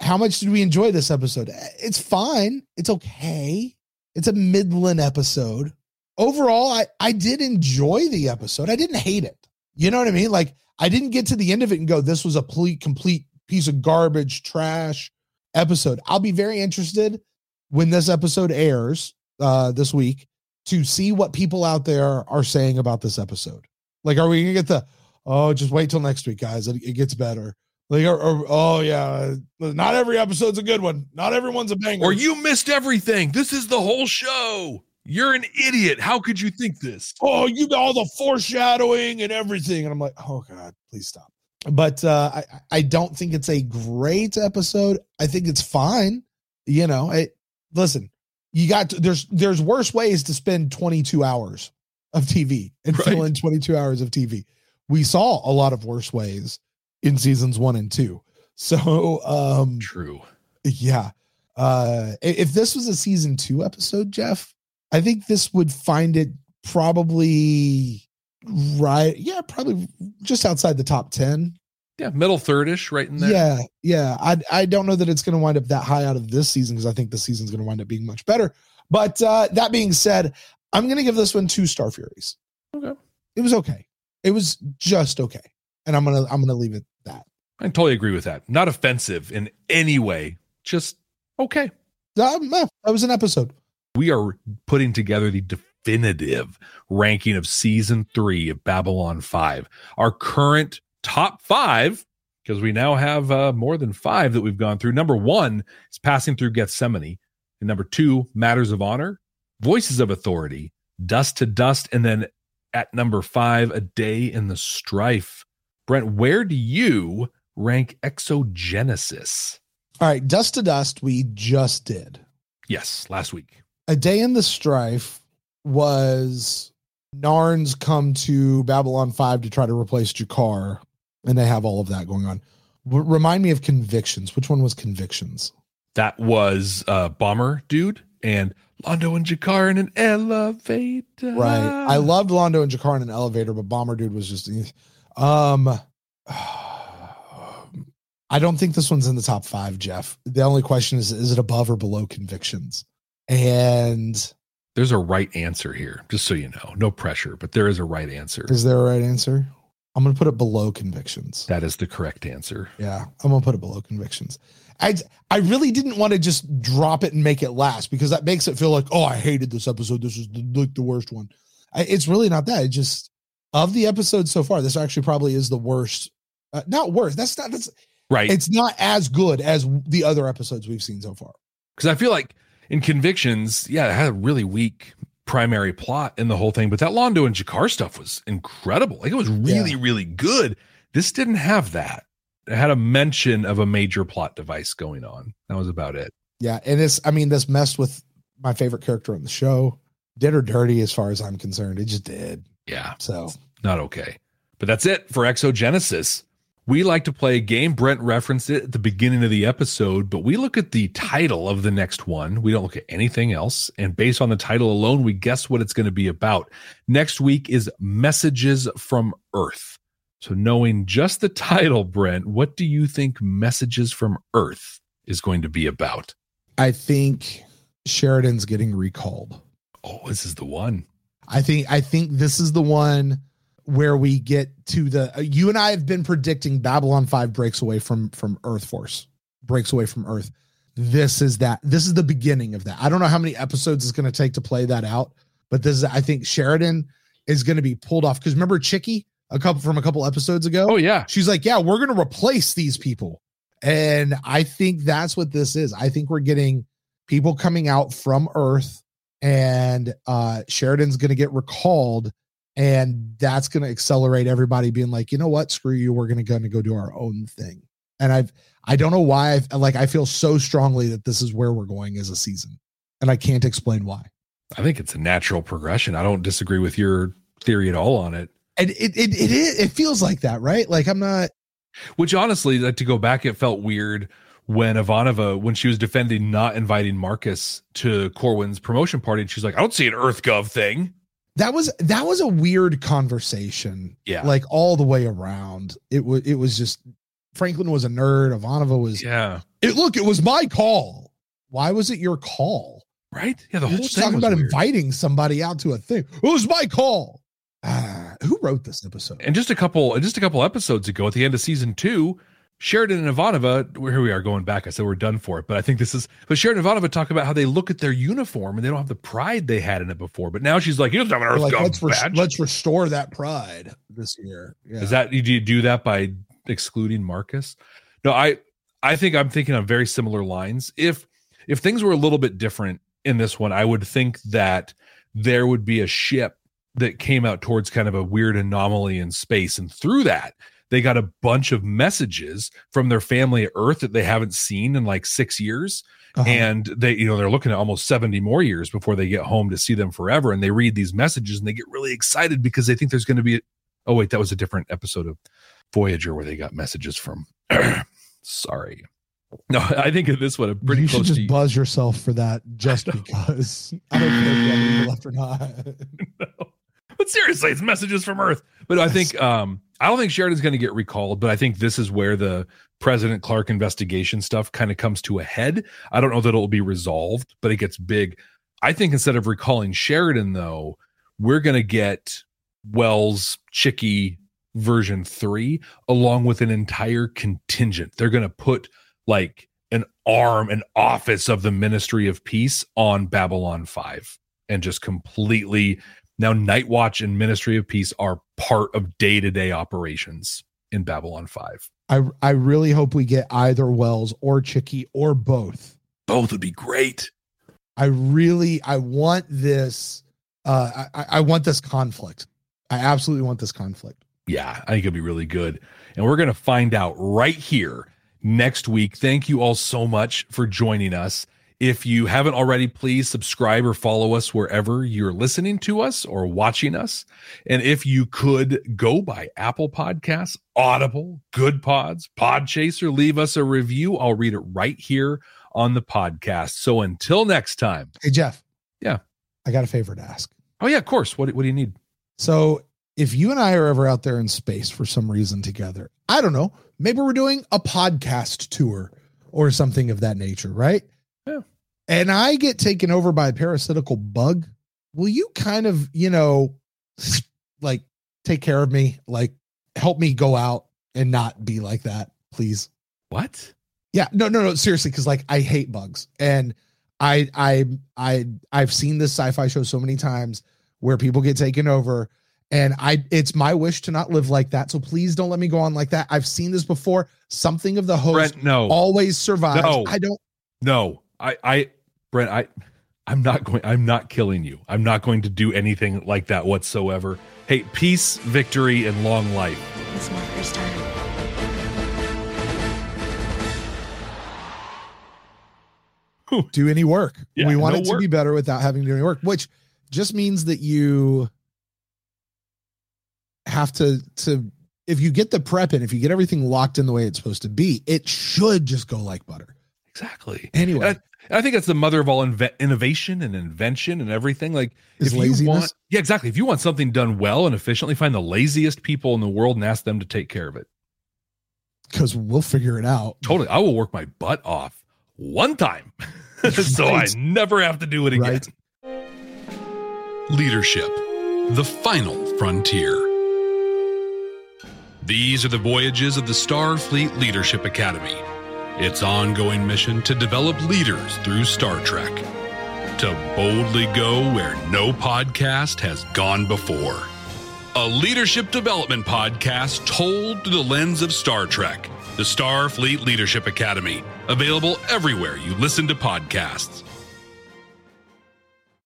How much did we enjoy this episode? It's fine. It's okay. It's a Midland episode. Overall, I, I did enjoy the episode. I didn't hate it. You know what I mean? Like I didn't get to the end of it and go, this was a complete, complete piece of garbage, trash episode. I'll be very interested when this episode airs uh, this week to see what people out there are saying about this episode. Like, are we gonna get the oh, just wait till next week, guys? It, it gets better. Like, or, or, oh yeah, not every episode's a good one. Not everyone's a banger. Or you missed everything. This is the whole show. You're an idiot. How could you think this? oh, you got all the foreshadowing and everything. And I'm like, oh God, please stop. But uh, I, I don't think it's a great episode. I think it's fine. You know, it listen, you got to, there's there's worse ways to spend 22 hours of TV and Right. fill in 22 hours of TV. We saw a lot of worse ways in seasons one and two. So um True. yeah. Uh if this was a season 2 episode, Jeff, I think this would find it probably right yeah, probably just outside the top 10. Yeah, middle thirdish, right in there. Yeah, yeah. I I don't know that it's going to wind up that high out of this season because I think the season's going to wind up being much better. But uh that being said, I'm going to give this one two Star Furies. Okay. It was okay. It was just okay. And I'm going to I'm going to leave it that. I totally agree with that. Not offensive in any way. Just okay. Um, that was an episode. We are putting together the definitive ranking of season three of Babylon 5. Our current top five, because we now have uh, more than five that we've gone through. Number one is Passing Through Gethsemane. And number two, Matters of Honor, Voices of Authority, Dust to Dust. And then at number five, A Day in the Strife. Brent, where do you rank Exogenesis? All right, dust to dust. We just did. Yes, last week. A day in the strife was Narns come to Babylon 5 to try to replace G'Kar, and they have all of that going on. W- remind me of Convictions. Which one was Convictions? That was uh Bomber Dude and Londo and G'Kar in an elevator. Right. I loved Londo and G'Kar in an elevator, but Bomber Dude was just. Um, I don't think this one's in the top five, Jeff. The only question is: is it above or below Convictions? And There's a right answer here, just so you know. No pressure, but there is a right answer. is there a right answer? I'm gonna put it below Convictions. That is the correct answer. Yeah, I'm gonna put it below convictions. I I really didn't want to just drop it and make it last because that makes it feel like oh I hated this episode. This is the, like the worst one. I, it's really not that. It just of the episodes so far, this actually probably is the worst. Uh, not worst. That's not. That's Right. it's not as good as the other episodes we've seen so far. Because I feel like in Convictions, yeah, it had a really weak primary plot in the whole thing, but that Londo and G'Kar stuff was incredible. Like it was really, really good. This didn't have that. It had a mention of a major plot device going on. That was about it. Yeah, and it's I mean this messed with my favorite character on the show. Did or dirty as far as I'm concerned. It just did. Yeah, So not okay. But that's it for Exogenesis. We like to play a game. Brent referenced it at the beginning of the episode, but we look at the title of the next one. We don't look at anything else. And based on the title alone, we guess what it's going to be about. Next week is Messages from Earth. So, knowing just the title, Brent, what do you think Messages from Earth is going to be about? I think Sheridan's getting recalled. Oh, this is the one. I think I think this is the one where we get to the uh, you and I have been predicting Babylon 5 breaks away from from Earth Force. Breaks away from Earth. This is that. This is the beginning of that. I don't know how many episodes it's going to take to play that out, but this is I think Sheridan is going to be pulled off cuz remember Chicky a couple from a couple episodes ago? Oh, yeah. She's like, "Yeah, we're going to replace these people." And I think that's what this is. I think we're getting people coming out from Earth and uh Sheridan's going to get recalled and that's going to accelerate everybody being like, "You know what? Screw you. We're going to go and go do our own thing." And I've I don't know why I've like I feel so strongly that this is where we're going as a season. And I can't explain why. I think it's a natural progression. I don't disagree with your theory at all on it. And it it it is it feels like that, right? Like I'm not Which honestly, like to go back, it felt weird when Ivanova, when she was defending not inviting Marcus to Corwin's promotion party, and she's like, I don't see an Earth Gov thing. That was that was a weird conversation. Yeah. Like all the way around. It was it was just Franklin was a nerd. Ivanova was Yeah. it look, it was my call. Why was it your call? Right? Yeah, the You're whole just talking about weird. inviting somebody out to a thing. It was my call. Ah, who wrote this episode? and just a couple just a couple episodes ago at the end of season two, Sheridan and Ivanova, here we are going back. I said we're done for it, but I think this is but Sheridan and Ivanova talk about how they look at their uniform and they don't have the pride they had in it before. But now she's like, you don't have an Earth like, let's, res- let's restore that pride this year. Yeah. Is that do you do that by excluding Marcus? No, I I think I'm thinking on very similar lines. If if things were a little bit different in this one, I would think that there would be a ship that came out towards kind of a weird anomaly in space, and through that they got a bunch of messages from their family at Earth that they haven't seen in like six years. Uh-huh. And they, you know, they're looking at almost 70 more years before they get home to see them forever. And they read these messages and they get really excited because they think there's going to be Oh wait, that was a different episode of Voyager where they got messages from. Sorry. No, I think of this one. I'm pretty you should close just to. buzz yourself for that just because. I don't care if you have people left or not. but seriously, it's messages from Earth. But I think um I don't think Sheridan's going to get recalled. But I think this is where the President Clark investigation stuff kind of comes to a head. I don't know that it'll be resolved, but it gets big. I think instead of recalling Sheridan, though, we're going to get Welles Chicky version three along with an entire contingent. They're going to put like an arm, an office of the Ministry of Peace on Babylon 5 and just completely now Night Watch and Ministry of Peace are part of day-to-day operations in Babylon 5. I I really hope we get either Welles or Chicky or both. Both would be great. I really I want this uh I, I want this conflict. I absolutely want this conflict. Yeah, I think it'll be really good. And we're going to find out right here next week. Thank you all so much for joining us. If you haven't already, please subscribe or follow us wherever you're listening to us or watching us. And if you could go by Apple Podcasts, Audible, Goodpods, Podchaser, leave us a review. I'll read it right here on the podcast. So until next time. Hey Jeff. Yeah. I got a favor to ask. Oh, yeah, of course. What, what do you need? So if you and I are ever out there in space for some reason together, I don't know, maybe we're doing a podcast tour or something of that nature, right? Yeah. And I get taken over by a parasitical bug. Will you kind of, you know, like take care of me, like help me go out and not be like that, please? What? Yeah, no, no, no, seriously, because like I hate bugs, and I, I, I, I've seen this sci-fi show so many times where people get taken over, and I, it's my wish to not live like that. So please don't let me go on like that. I've seen this before. Something of the host Brent, no. always survives. No. I don't. No, I, I, Brent, I, I'm not going. I'm not killing you. I'm not going to do anything like that whatsoever. Hey, peace, victory, and long life. It's my first time. do any work. Yeah, we want no it to work. be better without having to do any work, which just means that you have to to if you get the prep in, if you get everything locked in the way it's supposed to be, it should just go like butter. Exactly. Anyway, I, I think that's the mother of all inve- innovation and invention and everything. Like, Is if you want, yeah, exactly. If you want something done well and efficiently, find the laziest people in the world and ask them to take care of it. because we'll figure it out. Totally. I will work my butt off one time so Right. I never have to do it again. Right. Leadership, the final frontier. These are the voyages of the Starfleet Leadership Academy, its ongoing mission to develop leaders through Star Trek, to boldly go where no podcast has gone before. A leadership development podcast told through the lens of Star Trek, the Starfleet Leadership Academy, available everywhere you listen to podcasts.